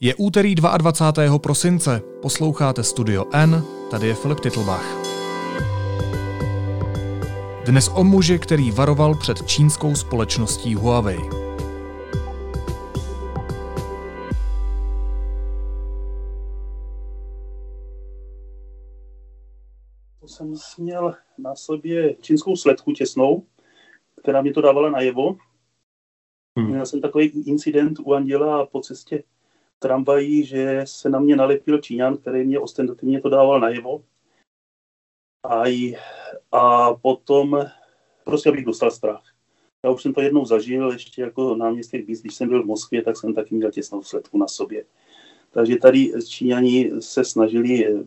Je úterý 22. prosince, posloucháte Studio N, tady je Filip Titlbach. Dnes o muži, který varoval před čínskou společností Huawei. jsem měl na sobě čínskou sledku těsnou, která mě to dávala najevo. Hmm. Měl jsem takový incident u Anděla po cestě tramvají, že se na mě nalepil Číňan, který mě ostentativně to dával najevo. A, a potom prostě abych dostal strach. Já už jsem to jednou zažil, ještě jako náměstek Bíz, když jsem byl v Moskvě, tak jsem taky měl těsnou sledku na sobě. Takže tady Číňani se snažili eh,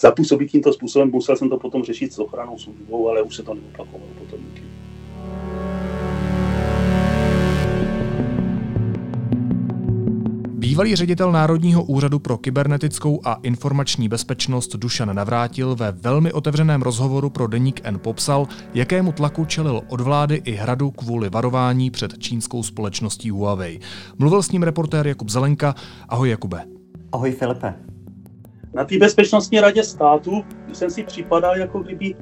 zapůsobit tímto způsobem. Musel jsem to potom řešit s ochranou službou, ale už se to neopakovalo potom nikdy. Bývalý ředitel Národního úřadu pro kybernetickou a informační bezpečnost Dušan Navrátil ve velmi otevřeném rozhovoru pro deník N popsal, jakému tlaku čelil od vlády i hradu kvůli varování před čínskou společností Huawei. Mluvil s ním reportér Jakub Zelenka. Ahoj Jakube. Ahoj Filipe. Na té bezpečnostní radě státu jsem si připadal, jako kdyby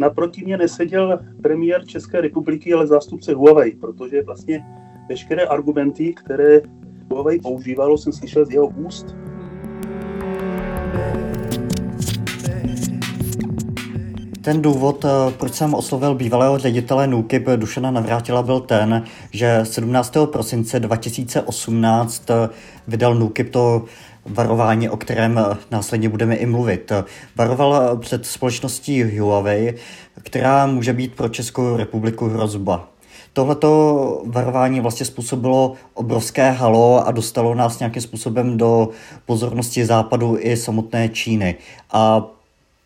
naproti mě neseděl premiér České republiky, ale zástupce Huawei, protože vlastně veškeré argumenty, které Huawei používalo, jsem slyšel z jeho úst. Ten důvod, eh, proč jsem oslovil bývalého ředitele NUKIP Dušana Navrátila, byl ten, že 17. prosince 2018 eh, vydal NUKIP to varování, o kterém eh, následně budeme i mluvit. Varoval před společností Huawei, která může být pro Českou republiku hrozba. Tohleto varování vlastně způsobilo obrovské halo a dostalo nás nějakým způsobem do pozornosti západu i samotné Číny. A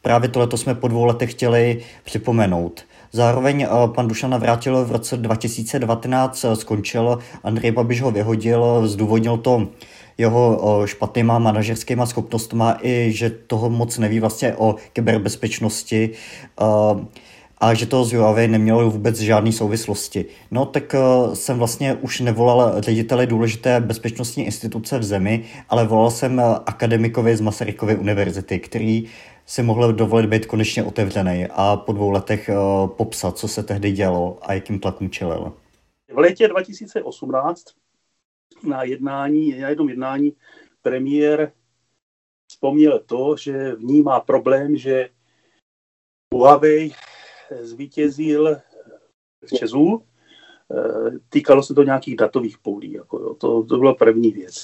právě tohleto jsme po dvou letech chtěli připomenout. Zároveň eh, pan Dušan vrátil v roce 2019 eh, skončil, Andrej Babiš ho vyhodil, zdůvodnil to jeho eh, špatnýma manažerskýma schopnostma i že toho moc neví vlastně o kyberbezpečnosti a že to s Huawei nemělo vůbec žádné souvislosti. No tak uh, jsem vlastně už nevolal řediteli důležité bezpečnostní instituce v zemi, ale volal jsem eh, akademikovi z Masarykovy univerzity, který si mohl dovolit být konečně otevřený a po dvou letech uh, popsat, co se tehdy dělo a jakým tlakům čelil. V létě 2018 na jednání, na jednom jednání premiér vzpomněl to, že vnímá problém, že Huawei zvítězil v Česu. Eh, týkalo se to nějakých datových poulí. Jako jo. To, to byla první věc.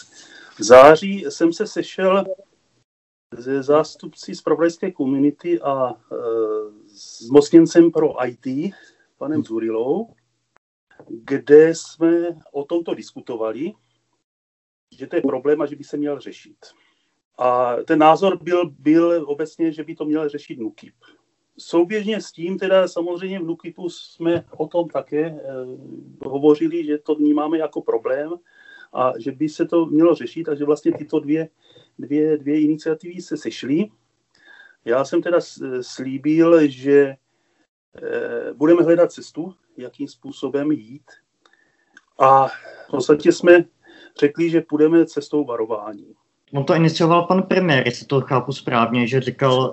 V září jsem se sešel se zástupci z pravodajské komunity a e, s mocněncem pro IT, panem Zurilou, kde jsme o tomto diskutovali, že to je problém a že by se měl řešit. A ten názor byl, byl obecně, že by to měl řešit NUKIP souběžně s tím, teda samozřejmě v Nukipu jsme o tom také e, hovořili, že to vnímáme jako problém a že by se to mělo řešit a že vlastně tyto dvě, dvě, dvě iniciativy se sešly. Já jsem teda slíbil, že e, budeme hledat cestu, jakým způsobem jít. A v podstatě jsme řekli, že půjdeme cestou varování. On to inicioval pan premiér, jestli to chápu správně, že říkal,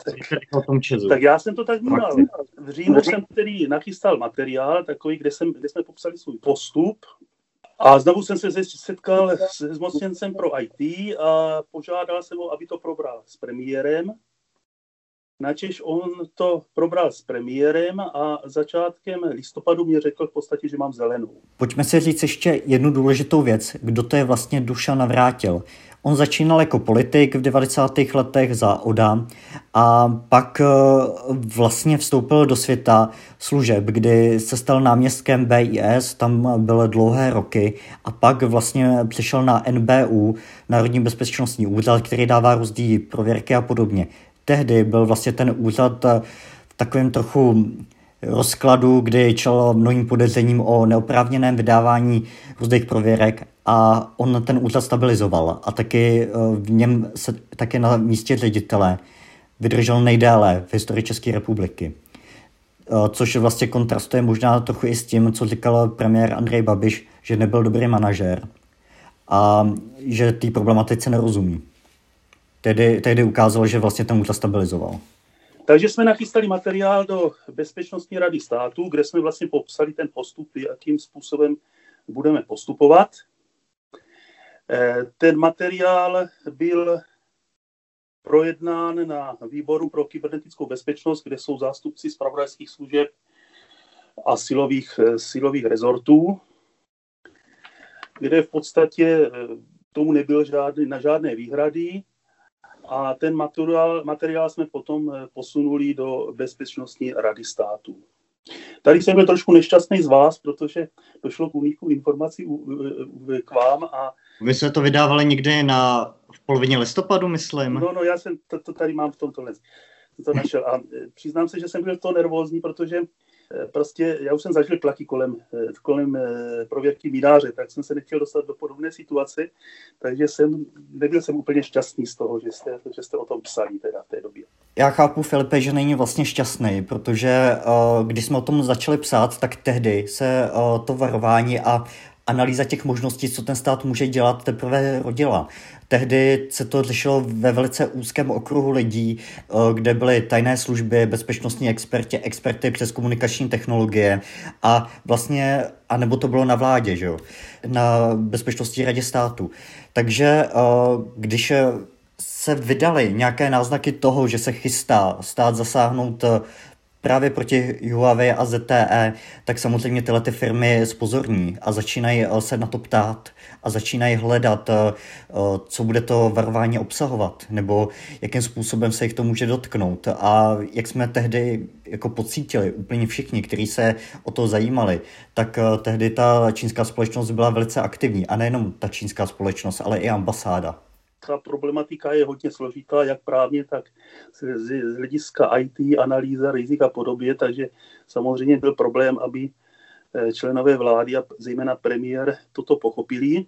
o tom Česu. Tak já jsem to tak vnímal. V říjnu jsem tedy nachystal materiál, takový, kde, jsem, kde jsme popsali svůj postup a znovu jsem se setkal s zmocněncem pro IT a požádal jsem ho, aby to probral s premiérem. Načež on to probral s premiérem a začátkem listopadu mě řekl v podstatě, že mám zelenou. Pojďme si říct ještě jednu důležitou věc. Kdo to je vlastně Duša Navrátil? On začínal jako politik v 90. letech za ODA a pak eh, vlastně vstoupil do světa služeb, kdy se stal náměstkem BIS, tam byl dlouhé roky a pak vlastně přišel na NBU, Národní bezpečnostní úřad, který dává různé prověrky a podobně. Tehdy byl vlastně ten úřad eh, v takovém trochu rozkladu, kdy čel mnohým podezřením o neoprávněném vydávání různých prověrek a on ten úřad stabilizoval a taky eh, v něm se taky na místě ředitele vydržel nejdéle v historii České republiky. Eh, což vlastně kontrastuje možná trochu i s tím, co říkal premiér Andrej Babiš, že nebyl dobrý manažer. a že té problematice nerozumí. Tehdy, tehdy ukázalo, že vlastně ten útlak stabilizoval. Takže jsme nachystali materiál do Bezpečnostní rady státu, kde jsme vlastně popsali ten postup, jakým způsobem budeme postupovat. Eh, ten materiál byl projednán na výboru pro kybernetickou bezpečnost, kde jsou zástupci zpravodajských služeb a silových, eh, silových rezortů, kde v podstatě eh, tomu nebyl žádný, na žádné výhrady a ten materiál, materiál jsme potom posunuli do Bezpečnostní rady státu. Tady jsem byl trošku nešťastný z vás, protože došlo k úniku informací k vám a vy jste to vydávali někdy na, v polovině listopadu, myslím? No, no, já jsem to, to tady mám v tomto to našel. A e, přiznám se, že jsem byl to nervózní, protože prostě já už jsem zažil tlaky kolem, e, kolem prověrky mínáře, tak jsem se nechtěl dostat do podobné situace, takže jsem, nebyl jsem úplně šťastný z toho, že jste, že jste o tom psali teda v té době. Já chápu, Filipe, že není vlastně šťastný, protože když jsme o tom začali psát, tak tehdy se to varování a analýza těch možností, co ten stát může dělat, teprve rodila. Tehdy se to řešilo ve velice úzkém okruhu lidí, eh, kde byly tajné služby, bezpečnostní experti, experty přes komunikační technologie a vlastně, anebo to bylo na vládě, že jo, na bezpečnostní radě státu. Takže eh, když se vydali nějaké náznaky toho, že se chystá stát zasáhnout právě proti Huawei a ZTE, tak samozřejmě tyhle ty firmy spozorní a začínají eh, se na to ptát a začínají hledat, eh, eh, co bude to varování obsahovat, nebo jakým způsobem se jich to může dotknout. A jak jsme tehdy jako pocítili, úplně všichni, kteří se o to zajímali, tak tehdy ta čínská společnost byla velice aktivní. A nejenom ta čínská společnost, ale i ambasáda ta problematika je hodně složitá, jak právně, tak z, z hlediska IT, analýza rizik a podobě, takže samozřejmě byl problém, aby eh, členové vlády a zejména premiér toto pochopili.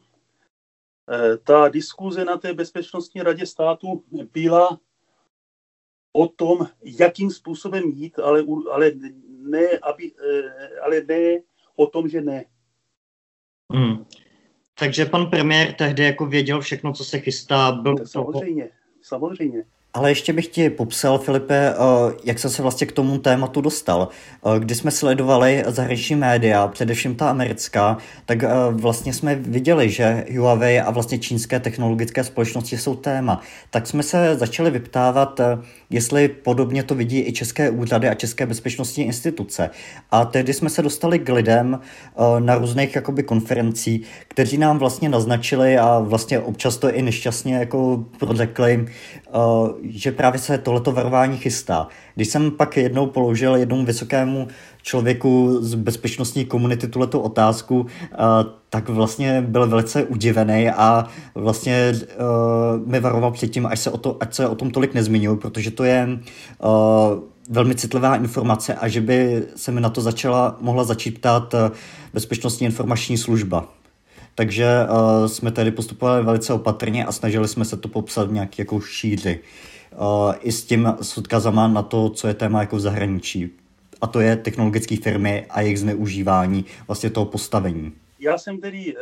Eh, ta diskuze na té bezpečnostní radě státu byla o tom, jakým způsobem jít, ale, ale, ne, aby, eh, ale ne o tom, že ne. Hmm. Takže pan premiér tehdy jako věděl všechno, co se chystá. Byl tak samozřejmě, samozřejmě. Ale ještě bych ti popsal, Filipe, eh, jak jsem se vlastně k tomu tématu dostal. Eh, když jsme sledovali zahraniční média, především ta americká, tak eh, vlastně jsme viděli, že Huawei a vlastně čínské technologické společnosti jsou téma. Tak jsme se začali vyptávat, jestli podobně to vidí i české úřady a české bezpečnostní instituce. A tehdy jsme se dostali k lidem na různých jakoby konferencí, kteří nám vlastně naznačili a vlastně občas to i nešťastně jako prořekli, že právě se tohleto varování chystá. Když jsem pak jednou položil jednomu vysokému člověku z bezpečnostní komunity tuhleto otázku, tak vlastně byl velice udivený a vlastně uh, mi varoval předtím, až se o to, ať se o tom tolik nezmiňuji, protože to je uh, velmi citlivá informace a že by se mi na to začala, mohla začít ptát bezpečnostní informační služba. Takže uh, jsme tady postupovali velice opatrně a snažili jsme se to popsat v nějaký jako šíři. Uh, I s tím s odkazama na to, co je téma jako v zahraničí. A to je technologické firmy a jejich zneužívání vlastně toho postavení. Já jsem tedy uh,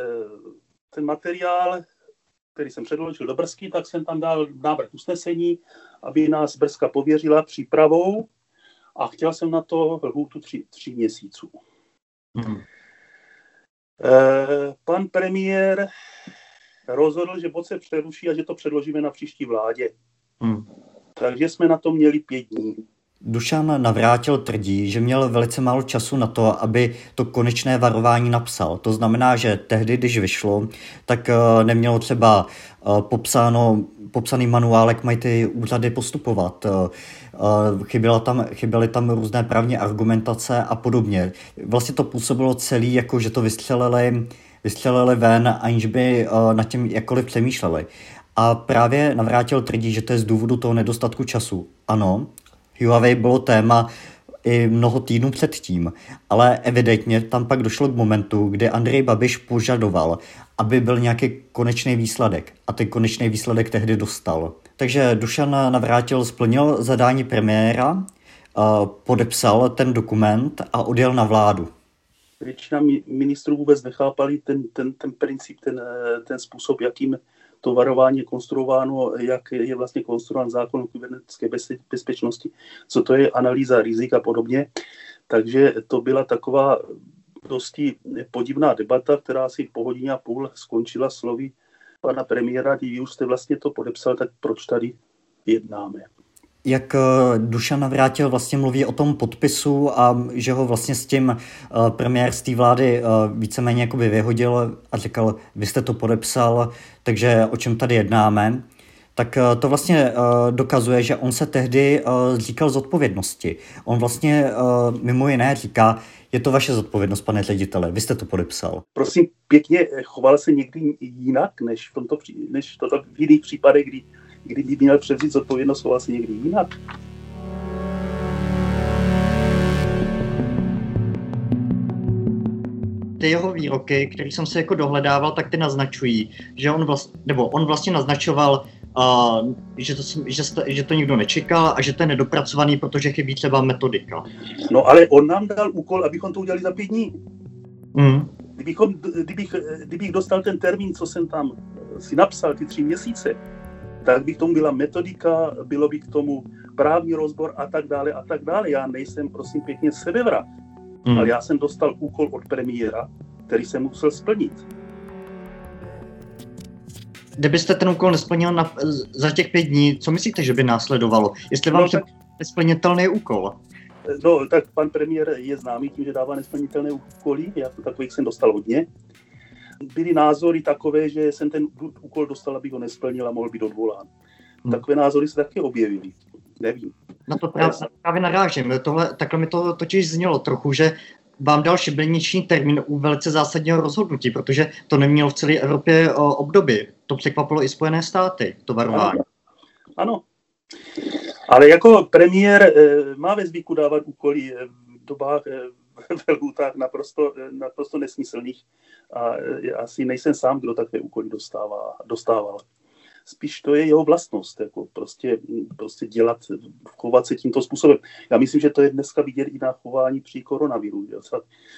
ten materiál, který jsem předložil do Brzky, tak jsem tam dal návrh usnesení, aby nás Brzka pověřila přípravou a chtěl jsem na to lhůtu tři, tři měsíců. Hmm. Eh, pan premiér rozhodl, že bod se přeruší a že to předložíme na příští vládě. Hmm. Takže jsme na to měli pět dní. Dušan Navrátil tvrdí, že měl velice málo času na to, aby to konečné varování napsal. To znamená, že tehdy, když vyšlo, tak eh, nemělo třeba eh, popsáno, popsaný manuál, jak mají ty úřady postupovat. Chyběla tam, chyběly tam různé právní argumentace a podobně. Vlastně to působilo celý, jako že to vystřelili, vystřelili ven, aniž by nad tím jakkoliv přemýšleli. A právě navrátil tvrdí, že to je z důvodu toho nedostatku času. Ano, Huawei bylo téma i mnoho týdnů předtím, ale evidentně tam pak došlo k momentu, kdy Andrej Babiš požadoval, aby byl nějaký konečný výsledek. A ten konečný výsledek tehdy dostal. Takže Dušan Navrátil splnil zadání premiéra, podepsal ten dokument a odjel na vládu. většina ministrů vůbec nechápali ten, ten, ten princip, ten, eh, ten způsob, jakým to varování je konstruováno, jak je vlastně konstruován zákon o kybernetické bezpečnosti, co to je analýza rizik a podobně. Takže to byla taková dosti podivná debata, která si po hodině a půl skončila slovy pana premiéra, když už jste vlastně to podepsal, tak proč tady jednáme? Jak eh, Dušan Navrátil vlastně mluví o tom podpisu a že ho vlastně s tím eh, premiér z té vlády eh, víceméně jakoby vyhodil a říkal, vy jste to podepsal, takže o čem tady jednáme, tak to vlastně dokazuje, že on se tehdy říkal zodpovědnosti. On vlastně mimo jiné říká, je to vaše zodpovědnost, pane ředitele, vy jste to podepsal. Prosím, pěkně choval se někdy jinak, než v, tomto, než v jiných případech, kdy kdyby měl převzít zodpovědnost vlastně někdy jinak. ty jeho výroky, které jsem se jako dohledával, tak ty naznačují, že on vlastně, nebo on vlastně naznačoval, uh, že, to, že, že to nikdo nečekal a že to je nedopracovaný, protože chybí třeba metodika. No ale on nám dal úkol, abychom to udělali za pět dní. Mm. Kdybychom, kdybych, kdybych dostal ten termín, co jsem tam si napsal, ty tři měsíce, tak by k tomu byla metodika, bylo by k tomu právní rozbor a tak dále a tak dále. Já nejsem, prosím pěkně, sebevrat, hmm. ale já jsem dostal úkol od premiéra, který jsem musel splnit. Kdybyste ten úkol nesplnil na, za těch pět dní, co myslíte, že by následovalo? Jestli vám no, tak... nesplnitelný úkol? No, tak pan premiér je známý tím, že dává nesplnitelné úkoly, já to takových jsem dostal hodně byly názory takové, že jsem ten úkol dostal, aby ho nesplnil a mohl být odvolán. Hmm. Takové názory se taky objevily. Nevím. Na to právě, právě narážím. Tohle, takhle mi to totiž znělo trochu, že vám dal šibeniční termín u velice zásadního rozhodnutí, protože to nemělo v celé Evropě období. To překvapilo i Spojené státy, to varování. Ano. ano. Ale jako premiér eh, má ve zvyku dávat úkoly v dobách, eh, ve lhůtách naprosto, naprosto nesmyslných a asi nejsem sám, kdo takové úkoly dostává, dostával. Spíš to je jeho vlastnost, jako prostě, prostě dělat, chovat se tímto způsobem. Já myslím, že to je dneska vidět i na chování při koronaviru.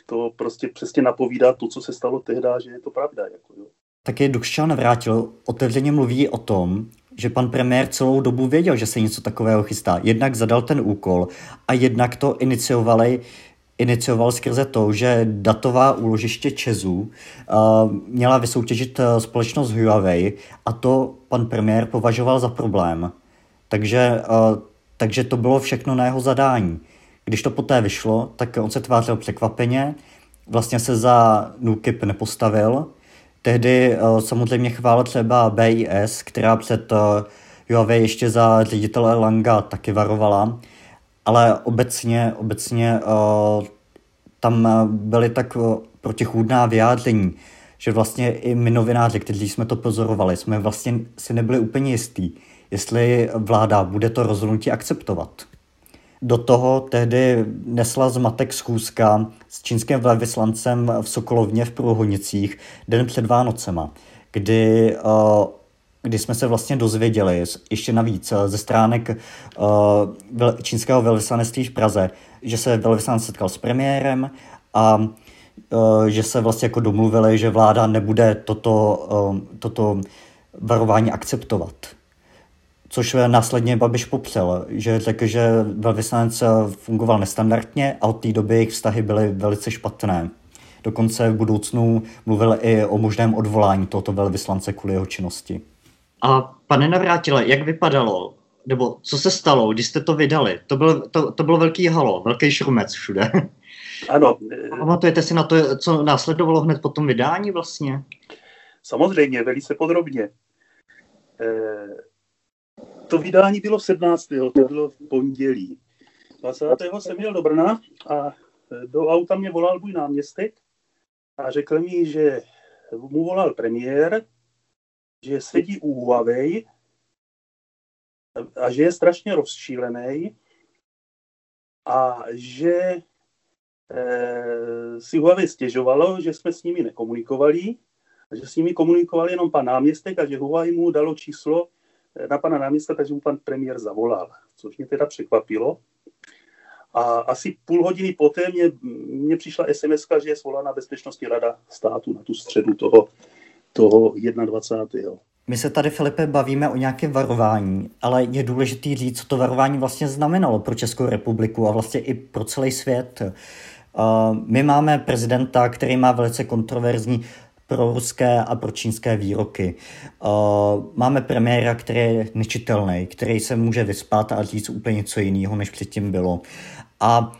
To prostě přesně napovídá to, co se stalo tehdy, že je to pravda. Jako, jo. Taky Dušan Vrátil otevřeně mluví o tom, že pan premiér celou dobu věděl, že se něco takového chystá. Jednak zadal ten úkol a jednak to iniciovali inicioval skrze to, že datová úložiště Česu uh, měla vysoutěžit uh, společnost Huawei a to pan premiér považoval za problém. Takže, uh, takže to bylo všechno na jeho zadání. Když to poté vyšlo, tak on se tvářil překvapeně, vlastně se za NUKIP nepostavil. Tehdy uh, samozřejmě chválil třeba BIS, která před Huawei ještě za ředitele Langa taky varovala, ale obecně, obecně uh, tam byly tak uh, protichůdná vyjádření, že vlastně i my novináři, kteří jsme to pozorovali, jsme vlastně si nebyli úplně jistí, jestli vláda bude to rozhodnutí akceptovat. Do toho tehdy nesla zmatek schůzka s čínským velvyslancem v Sokolovně v Průhonicích den před Vánocema, kdy uh, kdy jsme se vlastně dozvěděli, ještě navíc eh, ze stránek uh, čínského velvyslanectví v Praze, že se velvyslanec setkal s premiérem a uh, že se vlastně jako domluvili, že vláda nebude toto, toto varování akceptovat. Což následně Babiš popřel, že řekl, že velvyslanec fungoval nestandardně a od té doby jejich vztahy byly velice špatné. Dokonce v budoucnu mluvil i o možném odvolání tohoto velvyslance kvůli jeho činnosti. A pane Navrátile, jak vypadalo, nebo co se stalo, když jste to vydali? To, byl, to, to bylo velký halo, velký šrumec všude. Ano. Pamatujete si na to, co následovalo hned po tom vydání vlastně? Samozřejmě, velice podrobně. E, to vydání bylo 17. to bylo v pondělí. 20. jsem měl do Brna a do auta mě volal můj náměstek a řekl mi, že mu volal premiér, že sedí u Huawei a že je strašně rozčílený a že e, si Huawei stěžovalo, že jsme s nimi nekomunikovali, že s nimi komunikoval jenom pan náměstek a že Huawei mu dalo číslo eh, na pana náměstka, takže mu pan premiér zavolal, což mě teda překvapilo. A asi půl hodiny poté mě, mě přišla SMS, že je svolána Bezpečnostní rada státu na tu středu toho, toho 21. My se tady, Filipe, bavíme o nějakém varování, ale je důležité říct, co to varování vlastně znamenalo pro Českou republiku a vlastně i pro celý svět. My máme prezidenta, který má velice kontroverzní pro ruské a pro čínské výroky. Máme premiéra, který je nečitelný, který se může vyspat a říct úplně něco jiného, než předtím bylo. A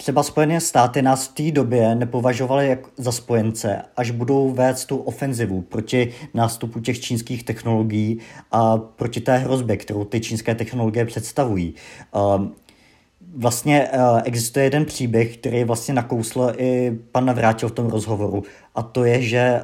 třeba Spojené státy nás v té době nepovažovaly jak za spojence, až budou vést tu ofenzivu proti nástupu těch čínských technologií a proti té hrozbě, kterou ty čínské technologie představují. Vlastně existuje jeden příběh, který vlastně nakousl i pan Navrátil v tom rozhovoru a to je, že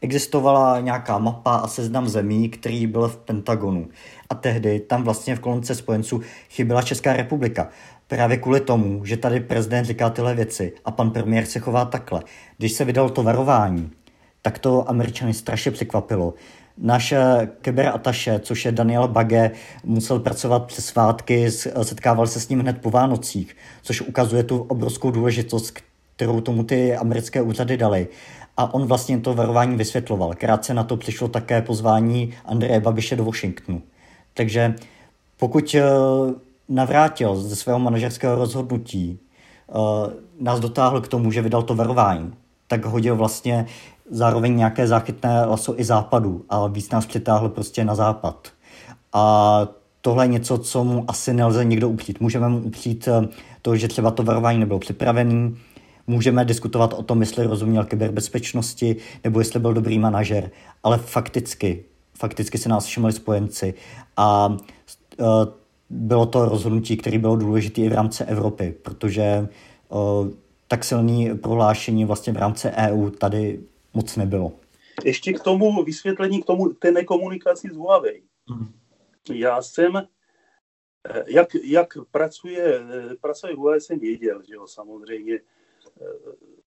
existovala nějaká mapa a seznam zemí, který byl v Pentagonu. A tehdy tam vlastně v kolonce spojenců chyběla Česká republika. Právě kvůli tomu, že tady prezident říká tyhle věci a pan premiér se chová takhle. Když se vydal to varování, tak to američany strašně překvapilo. Náš ataše, což je Daniel Bage, musel pracovat přes svátky, setkával se s ním hned po Vánocích, což ukazuje tu obrovskou důležitost, kterou tomu ty americké úřady dali. A on vlastně to varování vysvětloval. Krátce na to přišlo také pozvání Andreje Babiše do Washingtonu. Takže pokud eh, navrátil ze svého manažerského rozhodnutí, uh, nás dotáhl k tomu, že vydal to varování, tak hodil vlastně zároveň nějaké záchytné laso i západu a víc nás přitáhl prostě na západ. A tohle je něco, co mu asi nelze nikdo upřít. Můžeme mu upřít eh, to, že třeba to varování nebylo připravený, můžeme diskutovat o tom, jestli rozuměl kyberbezpečnosti, nebo jestli byl dobrý manažer, ale fakticky, fakticky se nás všimli spojenci a uh, bylo to rozhodnutí, které bylo důležité i v rámci Evropy, protože o, tak silný prohlášení vlastně v rámci EU tady moc nebylo. Ještě k tomu vysvětlení, k tomu té nekomunikaci s Huawei. Hmm. Já jsem, eh, jak, jak pracuje, eh, pracuje Huawei, jsem věděl, že jo, samozřejmě eh,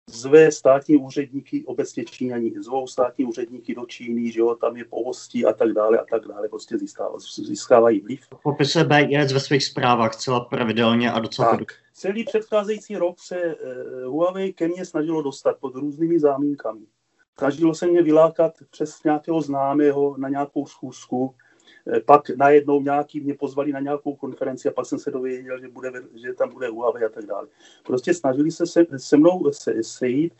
zve státní úředníky, obecně Číňani, zvou státní úředníky do Číny, že jo, tam je povostí a tak dále a tak dále, prostě získávají, získávají vliv. Popisuje BIS ve svých zprávách celá pravidelně a docela tak. Celý předcházející rok se uh, Huawei ke mně snažilo dostat pod různými zámínkami. Snažilo se mě vylákat přes nějakého známého na nějakou schůzku, pak najednou nějaký mě pozvali na nějakou konferenci a pak jsem se dověděl, že, bude, že tam bude Huawei a tak dále. Prostě snažili se se, se mnou se, sejít.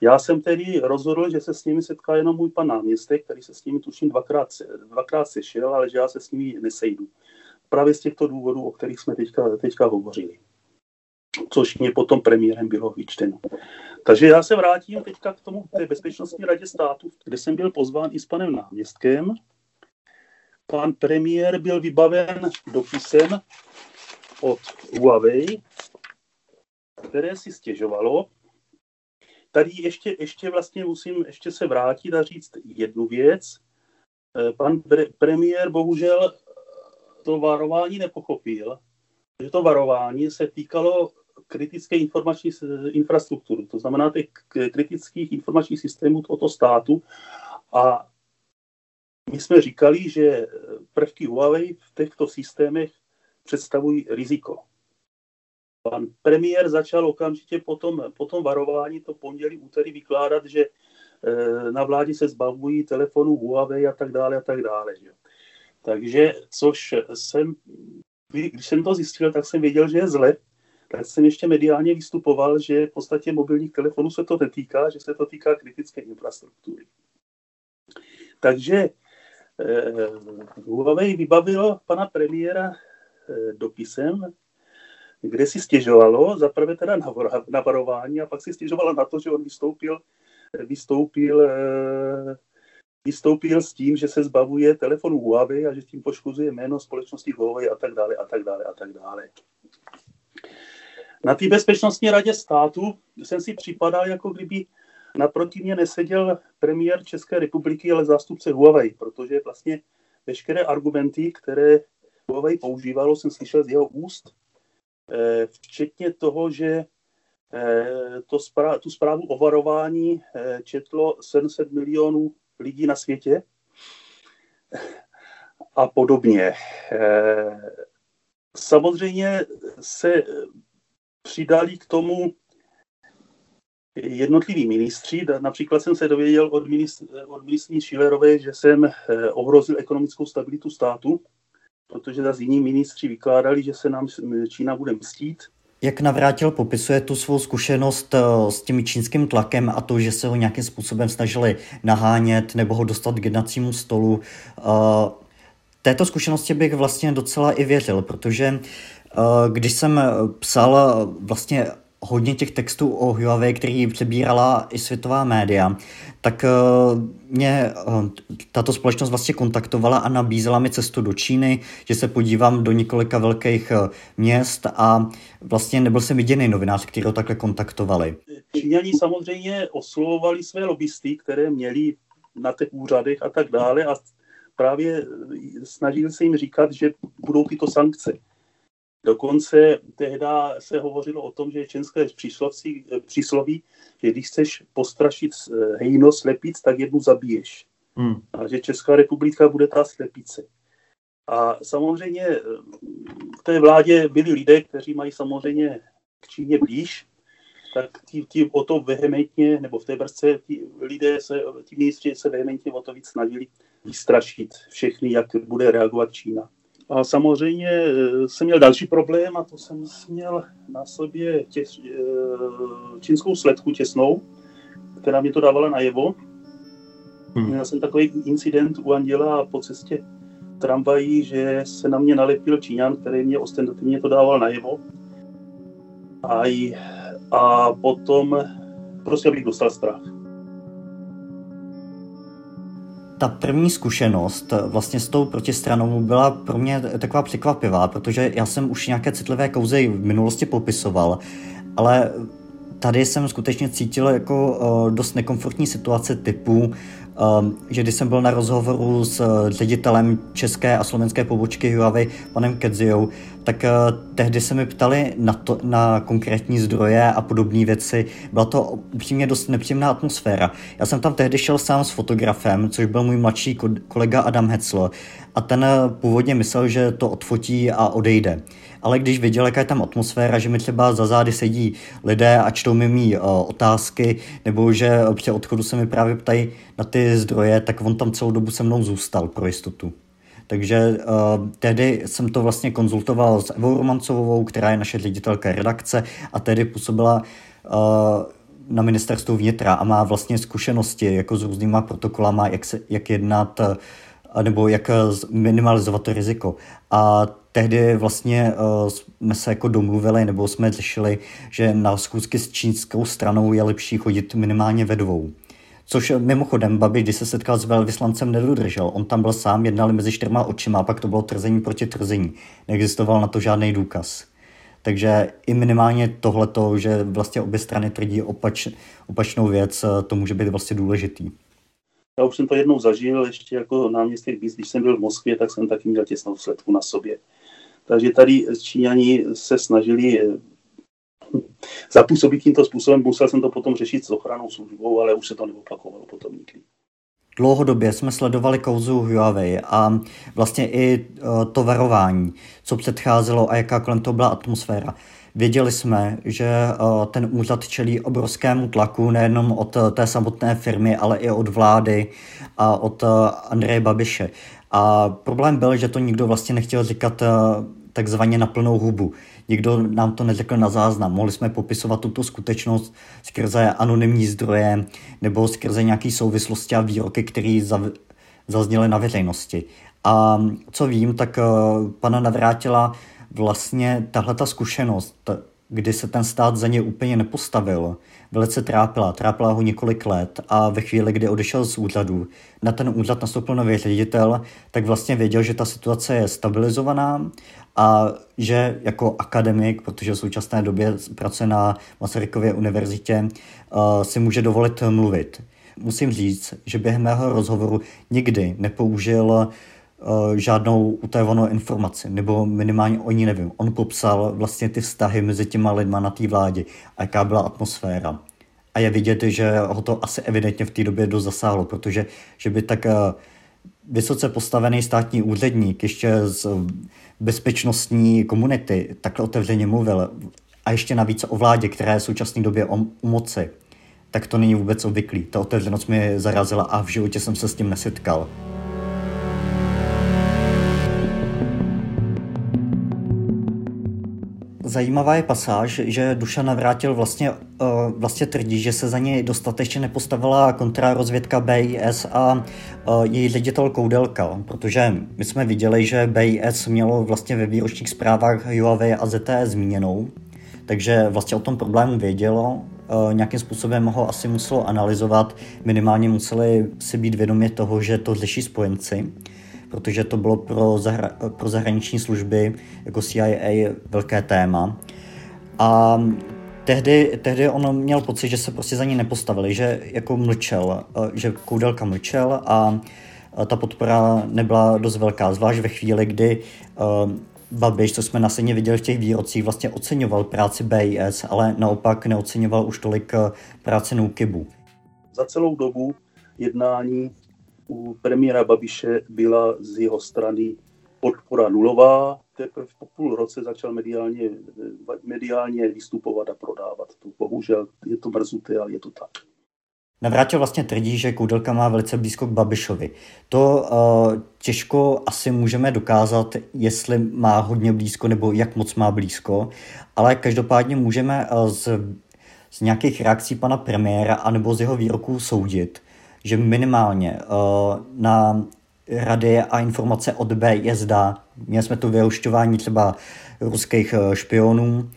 Já jsem tedy rozhodl, že se s nimi setká jenom můj pan náměstek, který se s nimi tuším dvakrát, dvakrát sešel, ale že já se s nimi nesejdu. Právě z těchto důvodů, o kterých jsme teďka, teďka hovořili. Což mě potom premiérem bylo vyčteno. Takže já se vrátím teďka k tomu té bezpečnostní radě státu, kde jsem byl pozván i s panem náměstkem pan premiér byl vybaven dopisem od Huawei, které si stěžovalo. Tady ještě, ještě vlastně musím ještě se vrátit a říct jednu věc. Eh, pan pre- premiér bohužel to varování nepochopil, že to varování se týkalo kritické informační infrastruktury, to znamená těch kritických informačních systémů tohoto státu a my jsme říkali, že prvky Huawei v těchto systémech představují riziko. Pan premiér začal okamžitě po tom, po tom varování to pondělí, úterý vykládat, že eh, na vládě se zbavují telefonů Huawei a tak dále a tak dále. Že? Takže, což jsem, když jsem to zjistil, tak jsem věděl, že je zle, tak jsem ještě mediálně vystupoval, že v podstatě mobilních telefonů se to netýká, že se to týká kritické infrastruktury. Takže Eh, Huawei vybavilo pana premiéra eh, dopisem, kde si stěžovalo, zaprvé teda na, na varování a pak si stěžovalo na to, že on vystoupil, vystoupil, eh, vystoupil s tím, že se zbavuje telefonu Huawei a že tím poškozuje jméno společnosti Huawei a tak dále a tak dále a tak dále. Na té bezpečnostní radě státu jsem si připadal, jako kdyby Naproti mě neseděl premiér České republiky, ale zástupce Huawei, protože vlastně veškeré argumenty, které Huawei používalo, jsem slyšel z jeho úst, eh, včetně toho, že eh, to zpráv, tu zprávu o varování eh, četlo 700 milionů lidí na světě a podobně. samozřejmě se přidali k tomu jednotliví ministři. Například jsem se dověděl od, ministr, od ministrní Šilerové, že jsem eh, ohrozil ekonomickou stabilitu státu, protože zase jiní ministři vykládali, že se nám Čína bude mstít. Jak Navrátil popisuje tu svou zkušenost eh, s tím čínským tlakem a to, že se ho nějakým způsobem snažili nahánět nebo ho dostat k jednacímu stolu. Eh, této zkušenosti bych vlastně docela i věřil, protože když jsem psal vlastně hodně těch textů o Huawei, který přebírala i světová média, tak uh, mě uh, tato společnost vlastně kontaktovala a nabízela mi cestu do Číny, že se podívám do několika velkých uh, měst a vlastně nebyl jsem jediný novinář, který ho takhle kontaktovali. Číňani samozřejmě oslovovali své lobbysty, které měli na těch úřadech a tak dále a právě snažili se jim říkat, že budou tyto sankce. Dokonce tehdy se hovořilo o tom, že čínské přísloví, přísloví, že když chceš postrašit eh, hejno slepic, tak jednu zabiješ. Hmm. A že Česká republika bude ta slepice. A samozřejmě eh, v té vládě byli lidé, kteří mají samozřejmě k Číně blíž, tak ti, ti o to vehementně, nebo v té vrstce ti lidé se, ti ministři se vehementně o to víc snažili vystrašit všechny, jak bude reagovat Čína. A samozřejmě eh, jsem měl další problém a to jsem měl na sobě těs, eh, čínskou sledku těsnou, která mě to dávala najevo. Hmm. Měl jsem takový incident u Anděla po cestě tramvají, že se na mě nalepil Číňan, který mě ostentativně to dával najevo. A, a potom prostě abych dostal strach. Ta první zkušenost vlastně s tou protistranou byla pro mě taková překvapivá, protože já jsem už nějaké citlivé kouzy v minulosti popisoval, ale tady jsem skutečně cítil jako dost nekomfortní situace typu, Um, že když jsem byl na rozhovoru s uh, ředitelem české a slovenské pobočky Huawei, panem Kedzijou, tak uh, tehdy se mi ptali na, to, na konkrétní zdroje a podobné věci. Byla to upřímně dost nepříjemná atmosféra. Já jsem tam tehdy šel sám s fotografem, což byl můj mladší kolega Adam Hecl, a ten uh, původně myslel, že to odfotí a odejde ale když viděl, jaká je tam atmosféra, že mi třeba za zády sedí lidé a čtou mi mý uh, otázky, nebo že při odchodu se mi právě ptají na ty zdroje, tak on tam celou dobu se mnou zůstal pro jistotu. Takže uh, tehdy jsem to vlastně konzultoval s Evou Romancovou, která je naše ředitelka redakce a tehdy působila uh, na ministerstvu vnitra a má vlastně zkušenosti jako s různýma protokolama, jak, se, jak jednat nebo jak minimalizovat to riziko. A tehdy vlastně uh, jsme se jako domluvili, nebo jsme řešili, že na schůzky s čínskou stranou je lepší chodit minimálně ve dvou. Což mimochodem Babi, když se setkal s velvyslancem, nedodržel. On tam byl sám, jednali mezi čtyřma očima a pak to bylo trzení proti trzení. Neexistoval na to žádný důkaz. Takže i minimálně tohleto, že vlastně obě strany tvrdí opač, opačnou věc, eh, to může být vlastně důležitý. Já už jsem to jednou zažil, ještě jako náměstek BIS, když jsem byl v Moskvě, tak jsem taky měl těsnou sledku na sobě. Takže tady Číňani se snažili eh, zapůsobit tímto způsobem. Musel jsem to potom řešit s ochranou službou, ale už se to neopakovalo potom nikdy. Dlouhodobě jsme sledovali kauzu Huawei a vlastně i eh, to varování, co předcházelo a jaká kolem toho byla atmosféra. Věděli jsme, že eh, ten úřad čelí obrovskému tlaku nejenom od té samotné firmy, ale i od vlády a od Andreje Babiše. A problém byl, že to nikdo vlastně nechtěl říkat takzvaně na plnou hubu. Nikdo nám to neřekl na záznam. Mohli jsme popisovat tuto skutečnost skrze anonymní zdroje nebo skrze nějaké souvislosti a výroky, které zazněly na veřejnosti. A co vím, tak eh, pana Navrátila vlastně tahle ta zkušenost, kdy se ten stát za ně úplně nepostavil, velice trápila. Trápila ho několik let a ve chvíli, kdy odešel z úřadu, na ten úřad nastoupil nový ředitel, tak vlastně věděl, že ta situace je stabilizovaná a že jako akademik, protože v současné době pracuje na Masarykově univerzitě, uh, si může dovolit mluvit. Musím říct, že během mého rozhovoru nikdy nepoužil uh, žádnou utajovanou informaci, nebo minimálně o ní nevím. On popsal vlastně ty vztahy mezi těma lidma na té vládě a jaká byla atmosféra. A je vidět, že ho to asi evidentně v té době dost zasáhlo, protože že by tak uh, vysoce postavený státní úředník, ještě z bezpečnostní komunity, takhle otevřeně mluvil, a ještě navíc o vládě, která je v současné době o, u moci, tak to není vůbec obvyklý. Ta otevřenost mě zarazila a v životě jsem se s tím nesetkal. Zajímavá je pasáž, že Duša Navrátil vlastně, uh, vlastně tvrdí, že se za něj dostatečně nepostavila kontrarozvědka BIS a uh, její ředitel Koudelka, protože my jsme viděli, že BIS mělo vlastně ve výročních zprávách Huawei a ZTE zmíněnou, takže vlastně o tom problému vědělo, uh, nějakým způsobem ho asi muselo analyzovat, minimálně museli si být vědomi toho, že to řeší spojenci protože to bylo pro, zahra, pro zahraniční služby jako CIA velké téma. A tehdy, tehdy on měl pocit, že se prostě za ní nepostavili, že jako mlčel, že Koudelka mlčel a ta podpora nebyla dost velká, zvlášť ve chvíli, kdy Babiš, co jsme následně viděli v těch výrocích, vlastně oceňoval práci BIS, ale naopak neoceňoval už tolik práci Noukibu. Za celou dobu jednání u premiéra Babiše byla z jeho strany podpora nulová. Teprve po půl roce začal mediálně, mediálně vystupovat a prodávat. To bohužel je to mrzuté, ale je to tak. Navrátil vlastně tvrdí, že Koudelka má velice blízko k Babišovi. To uh, těžko asi můžeme dokázat, jestli má hodně blízko nebo jak moc má blízko, ale každopádně můžeme uh, z, z nějakých reakcí pana premiéra anebo z jeho výroků soudit, že minimálně uh, na rady a informace od BISDA, měli jsme tu vyušťování třeba ruských uh, špionů.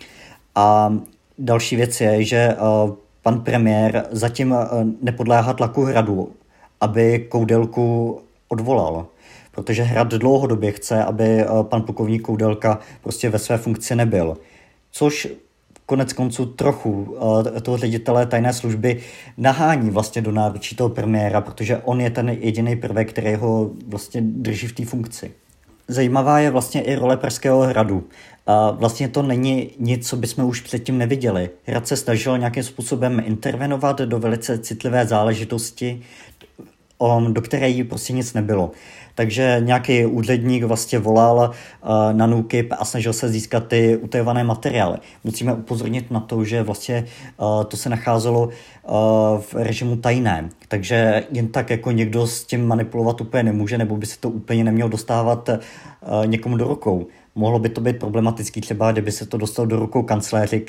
A další věc je, že uh, pan premiér zatím nepodléhá tlaku hradu, aby Koudelku odvolal. Protože hrad dlouhodobě chce, aby pan plukovník Koudelka prostě ve své funkci nebyl. Což konec konců trochu uh, toho ředitele tajné služby nahání vlastně do náručí toho premiéra, protože on je ten jediný prvek, který ho vlastně drží v té funkci. Zajímavá je vlastně i role Pražského hradu. A vlastně to není nic, co bychom už předtím neviděli. Hrad se snažil nějakým způsobem intervenovat do velice citlivé záležitosti, do které jí prostě nic nebylo. Takže nějaký úředník vlastně volal uh, na NUKIP a snažil se získat ty utajované materiály. Musíme upozornit na to, že vlastně uh, to se nacházelo uh, v režimu tajné, takže jen tak jako někdo s tím manipulovat úplně nemůže, nebo by se to úplně nemělo dostávat někomu do rukou. Mohlo by to být problematický třeba, kdyby se to dostalo do rukou kancléři,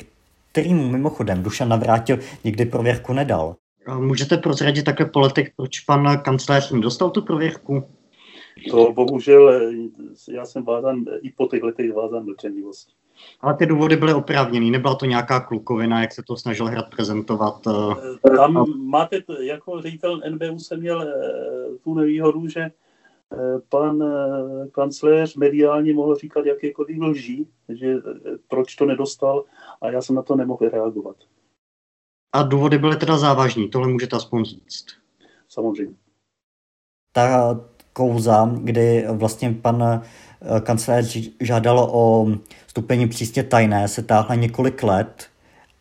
kterým mimochodem Dušan Navrátil nikdy prověrku nedal. Můžete prozradit také politik, proč pan kancléř dostal tu prověrku? To bohužel, já jsem vázan i po těch letech vázan mlčenlivostí. Ale ty důvody byly oprávněný, nebyla to nějaká klukovina, jak se to snažil hrad prezentovat? Eh, Tam máte, jako ředitel NBU jsem měl eh, tu nevýhodu, že eh, pan kancléř mediálně mohl říkat jakékoliv lží, že proč to nedostal a já jsem na to nemohl reagovat. A důvody byly teda závažní, tohle můžete aspoň říct. Samozřejmě. Ta kouza, kdy vlastně pan eh, kancléř žádal o stupení přísně tajné, se táhla několik let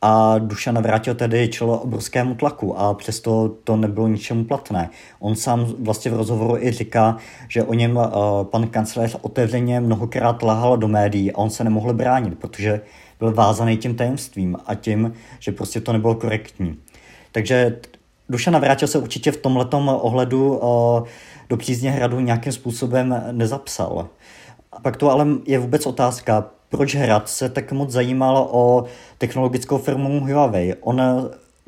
a Dušan navrátil tedy čelo obrovskému tlaku a přesto to nebylo ničemu platné. On sám vlastně v rozhovoru i říká, že o něm uh, pan kancléř otevřeně mnohokrát lahal do médií a on se nemohl bránit, protože byl vázaný tím tajemstvím a tím, že prostě to nebylo korektní. Takže Dušan navrátil se určitě v tomhletom ohledu uh, do přízně hradu nějakým způsobem nezapsal. A pak to ale je vůbec otázka, proč Hrad se tak moc zajímal o technologickou firmu Huawei. On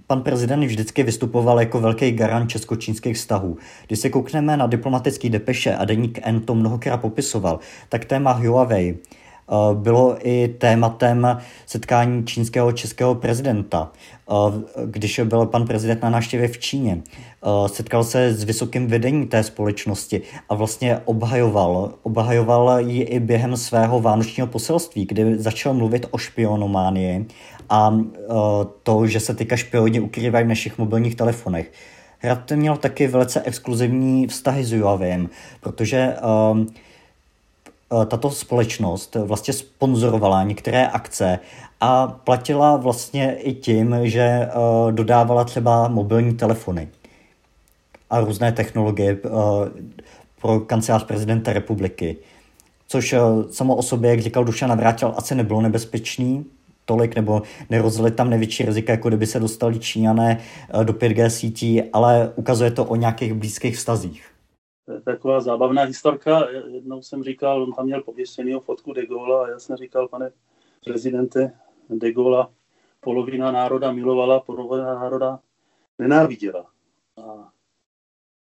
pan prezident vždycky vystupoval jako velký garant česko-čínských vztahů. Když se koukneme na diplomatický depeše a deník N to mnohokrát popisoval, tak téma Huawei Eh, bylo i tématem setkání čínského českého prezidenta, eh, když byl pan prezident na návštěvě v Číně. Eh, setkal se s vysokým vedením té společnosti a vlastně obhajoval, obhajoval ji i během svého vánočního poselství, kdy začal mluvit o špionománii a to, že se tyka špioni ukrývají v našich mobilních telefonech. Hrad měl taky velice exkluzivní vztahy s Huawei, protože uh, Eh, tato společnost vlastně sponzorovala některé akce a platila vlastně i tím, že eh, dodávala třeba mobilní telefony a různé technologie. Eh, pro kancelář prezidenta republiky. Což eh, samo o sobě, jak říkal Dušan Navrátil, asi nebylo nebezpečný, tolik, nebo nerozili tam největší rizika, jako kdyby se dostali Číňané eh, do 5G sítí, ale ukazuje to o nějakých blízkých vztazích. Taková zábavná historka. Jednou jsem říkal, on tam měl pověšený fotku de Gaulle a já jsem říkal, pane prezidente de Gaulle, polovina národa milovala, polovina národa nenáviděla. A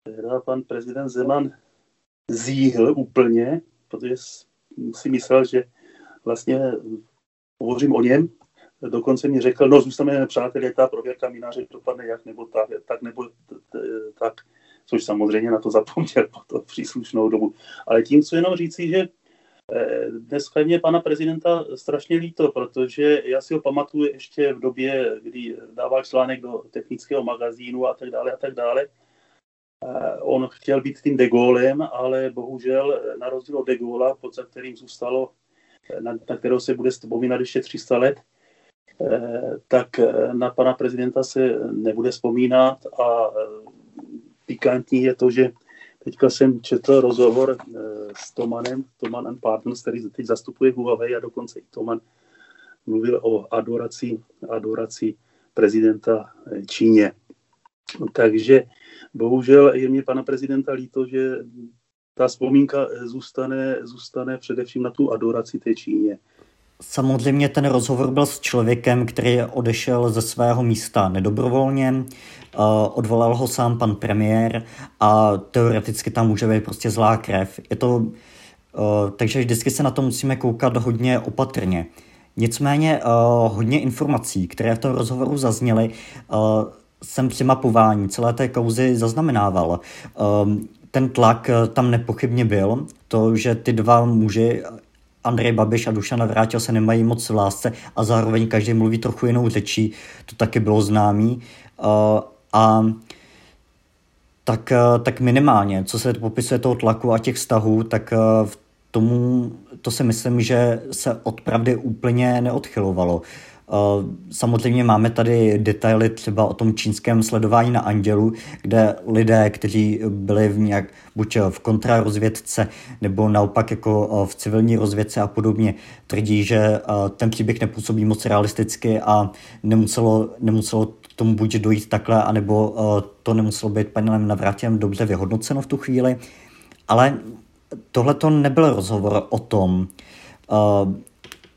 teda pan prezident Zeman zíhl úplně, protože si myslel, že vlastně hovořím o něm. Dokonce mi řekl, no zůstaneme přátelé, ta prověrka mináře dopadne jak nebo tak, tak nebo tak, což samozřejmě na to zapomněl po to příslušnou dobu. Ale tím chci jenom říci, že eh, Dneska mě pana prezidenta strašně líto, protože já si ho pamatuju ještě v době, kdy dával článek do technického magazínu a tak dále a tak dále. Eh, on chtěl být tím de Gaulem, ale bohužel na rozdíl od de Gaulle, pod kterým zůstalo na, na kterou se bude vzpomínat ještě 300 let, eh, tak eh, na pana prezidenta se nebude vzpomínat a eh, pikantní je to, že teďka jsem četl rozhovor s Tomanem, Toman and Partners, který teď zastupuje Huawei a dokonce i Toman mluvil o adoraci, adoraci prezidenta Číně. Takže bohužel je mě pana prezidenta líto, že ta vzpomínka eh, zůstane, zůstane především na tu adoraci té Číně. Samozřejmě ten rozhovor byl s člověkem, který odešel ze svého místa nedobrovolně, odvolal ho sám pan premiér a teoreticky tam může být prostě zlá krev. Je to, takže vždycky se na to musíme koukat hodně opatrně. Nicméně hodně informací, které v tom rozhovoru zazněly, jsem při mapování celé té kauzy zaznamenával ten tlak eh, tam nepochybně byl. To, že ty dva muži, Andrej Babiš a Dušan Vrátil se nemají moc v lásce a zároveň každý mluví trochu jinou řečí, to taky bylo známý. A tak, uh, tak minimálně, co se popisuje toho tlaku a těch vztahů, tak uh, v tomu, to si myslím, že se od pravdy úplně neodchylovalo. Eh, samozřejmě máme tady detaily třeba o tom čínském sledování na Andělu, kde lidé, kteří byli v nějak, buď v kontrarozvědce, nebo naopak jako eh, v civilní rozvědce a podobně, tvrdí, že eh, ten příběh nepůsobí moc realisticky a nemuselo, nemuselo tomu buď dojít takhle, anebo to nemuselo být panem Navrátěm dobře vyhodnoceno v tu chvíli. Ale tohle to nebyl rozhovor o tom,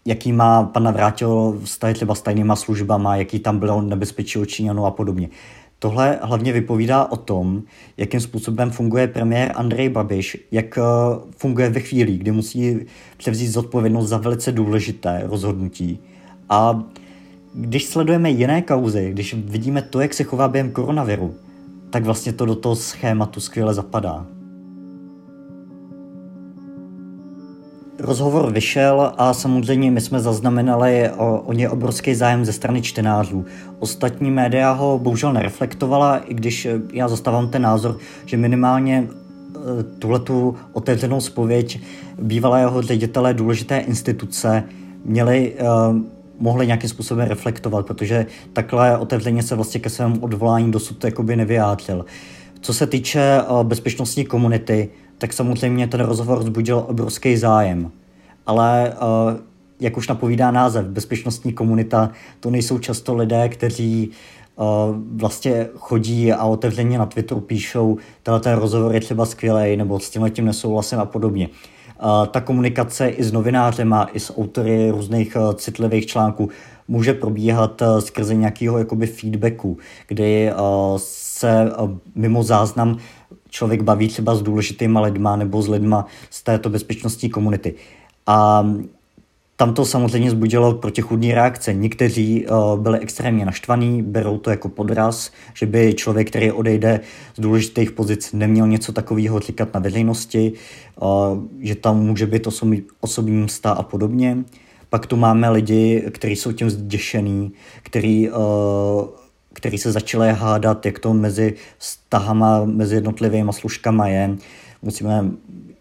jaký má pan Navrátil vztahy třeba s tajnýma službama, jaký tam bylo nebezpečí očiněno a podobně. Tohle hlavně vypovídá o tom, jakým způsobem funguje premiér Andrej Babiš, jak eh, funguje ve chvíli, kdy musí převzít zodpovědnost za velice důležité rozhodnutí. A když sledujeme jiné kauzy, když vidíme to, jak se chová během koronaviru, tak vlastně to do toho schématu skvěle zapadá. rozhovor vyšel a samozřejmě my jsme zaznamenali o, o ně obrovský zájem ze strany čtenářů. Ostatní média ho bohužel nereflektovala, i když eh, já zastávám ten názor, že minimálně eh, tuhletu otevřenou spověď bývalého ředitele důležité instituce měli uh, mohli nějakým způsobem reflektovat, protože takhle otevřeně se vlastně ke svému odvolání dosud jakoby nevyjádřil. Co se týče uh, bezpečnostní komunity, tak samozřejmě ten rozhovor vzbudil obrovský zájem. Ale uh, jak už napovídá název, bezpečnostní komunita, to nejsou často lidé, kteří uh, vlastně chodí a otevřeně na Twitteru píšou, tenhle ten rozhovor je třeba skvělý, nebo s tím tím nesouhlasím a podobně. Uh, ta komunikace i s novinářema, i s autory různých uh, citlivých článků může probíhat uh, skrze nějakého jakoby feedbacku, kdy se mimo záznam člověk baví třeba s důležitýma lidma nebo s lidma z této bezpečnostní komunity. A tam to samozřejmě zbudilo protichudní reakce. Někteří uh, byli extrémně naštvaní, berou to jako podraz, že by člověk, který odejde z důležitých pozic, neměl něco takového říkat na veřejnosti, uh, že tam může být osobní, osobní msta a podobně. Pak tu máme lidi, kteří jsou tím zděšený, který uh, který se začaly hádat, jak to mezi stahama, mezi jednotlivými služkama je. Musíme,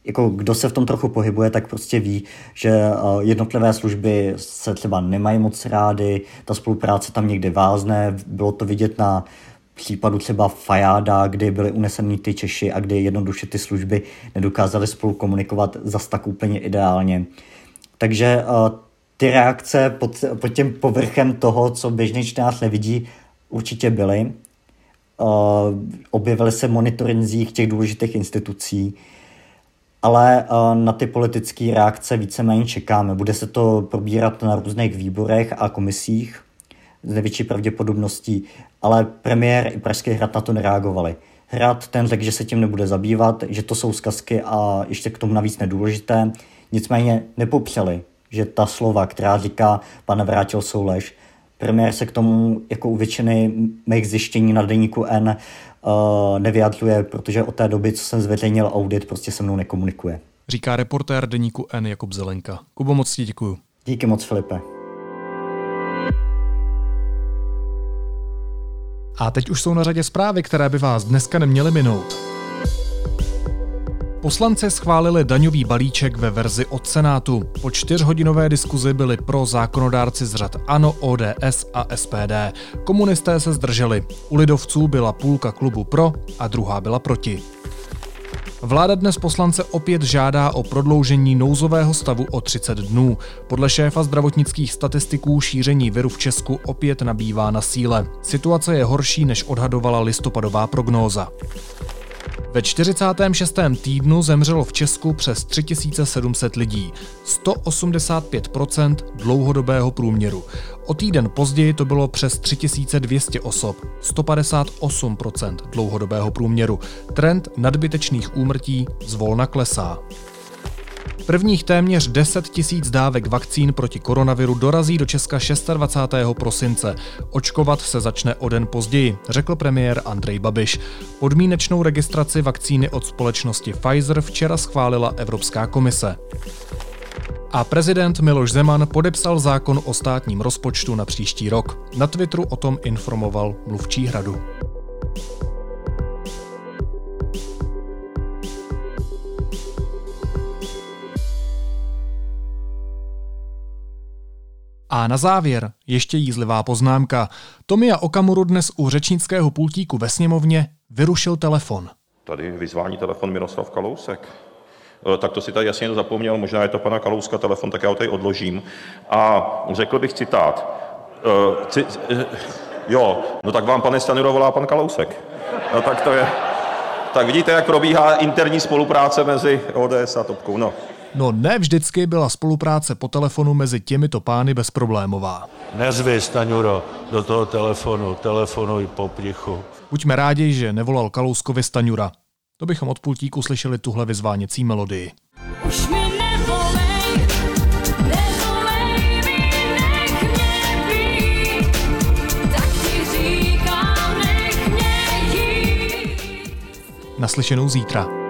jako kdo se v tom trochu pohybuje, tak prostě ví, že eh, jednotlivé služby se třeba nemají moc rády, ta spolupráce tam někdy vázne, bylo to vidět na případu třeba Fajáda, kdy byly uneseny ty Češi a kdy jednoduše ty služby nedokázaly spolu komunikovat zas tak úplně ideálně. Takže uh, ty reakce pod, pod tím povrchem toho, co běžný čtenář nevidí, určitě byly. Uh, objevily se monitorinzích těch důležitých institucí, ale uh, na ty politické reakce víceméně čekáme. Bude se to probírat na různých výborech a komisích s největší pravděpodobností, ale premiér i Pražský hrad na to nereagovali. Hrad ten řekl, že se tím nebude zabývat, že to jsou zkazky a ještě k tomu navíc nedůležité. Nicméně nepopřeli, že ta slova, která říká pan Navrátil, jsou lež. Premiér se k tomu jako u většiny mých zjištění na deníku N nevyjadřuje, protože od té doby, co jsem zveřejnil audit, prostě se mnou nekomunikuje. Říká reportér deníku N Jakub Zelenka. Kubo, moc ti děkuju. Díky moc, Filipe. A teď už jsou na řadě zprávy, které by vás dneska neměly minout. Poslanci schválili daňový balíček ve verzi od Senátu. Po čtyřhodinové diskuzi byli pro zákonodárci z řad ANO, ODS a SPD. Komunisté se zdrželi. U lidovců byla půlka klubu pro a druhá byla proti. Vláda dnes poslance opět žádá o prodloužení nouzového stavu o 30 dnů. Podle šéfa zdravotnických statistiků šíření viru v Česku opět nabývá na síle. Situace je horší, než odhadovala listopadová prognóza. Ve 46. týdnu zemřelo v Česku přes 3700 lidí, 185% dlouhodobého průměru. O týden později to bylo přes 3200 osob, 158% dlouhodobého průměru. Trend nadbytečných úmrtí zvolna klesá. Prvních téměř 10 tisíc dávek vakcín proti koronaviru dorazí do Česka 26. prosince. Očkovat se začne o den později, řekl premiér Andrej Babiš. Podmínečnou registraci vakcíny od společnosti Pfizer včera schválila Evropská komise. A prezident Miloš Zeman podepsal zákon o státním rozpočtu na příští rok. Na Twitteru o tom informoval mluvčí hradu. A na závěr ještě jízlivá poznámka. Tomia Okamuru dnes u řečnického pultíku ve sněmovně vyrušil telefon. Tady vyzvání telefon Miroslav Kalousek. E, tak to si tady jasně zapomněl, možná je to pana Kalouska telefon, tak já ho tady odložím. A řekl bych citát. Uh, ci, uh, jo, no tak vám, pane Staniro, volá pan Kalousek. No tak to je... Tak vidíte, jak probíhá interní spolupráce mezi ODS a Topkou. No, No ne vždycky byla spolupráce po telefonu mezi těmito pány bezproblémová. Nezvi, Staňuro, do toho telefonu, telefonuj po plichu. Buďme rádi, že nevolal Kalouskovi Staňura. To bychom od pultíku slyšeli tuhle vyzváněcí melodii. Už mi nevolej, nevolej mi, nech mě být, tak ti říkám, nech mě jít. Naslyšenou zítra.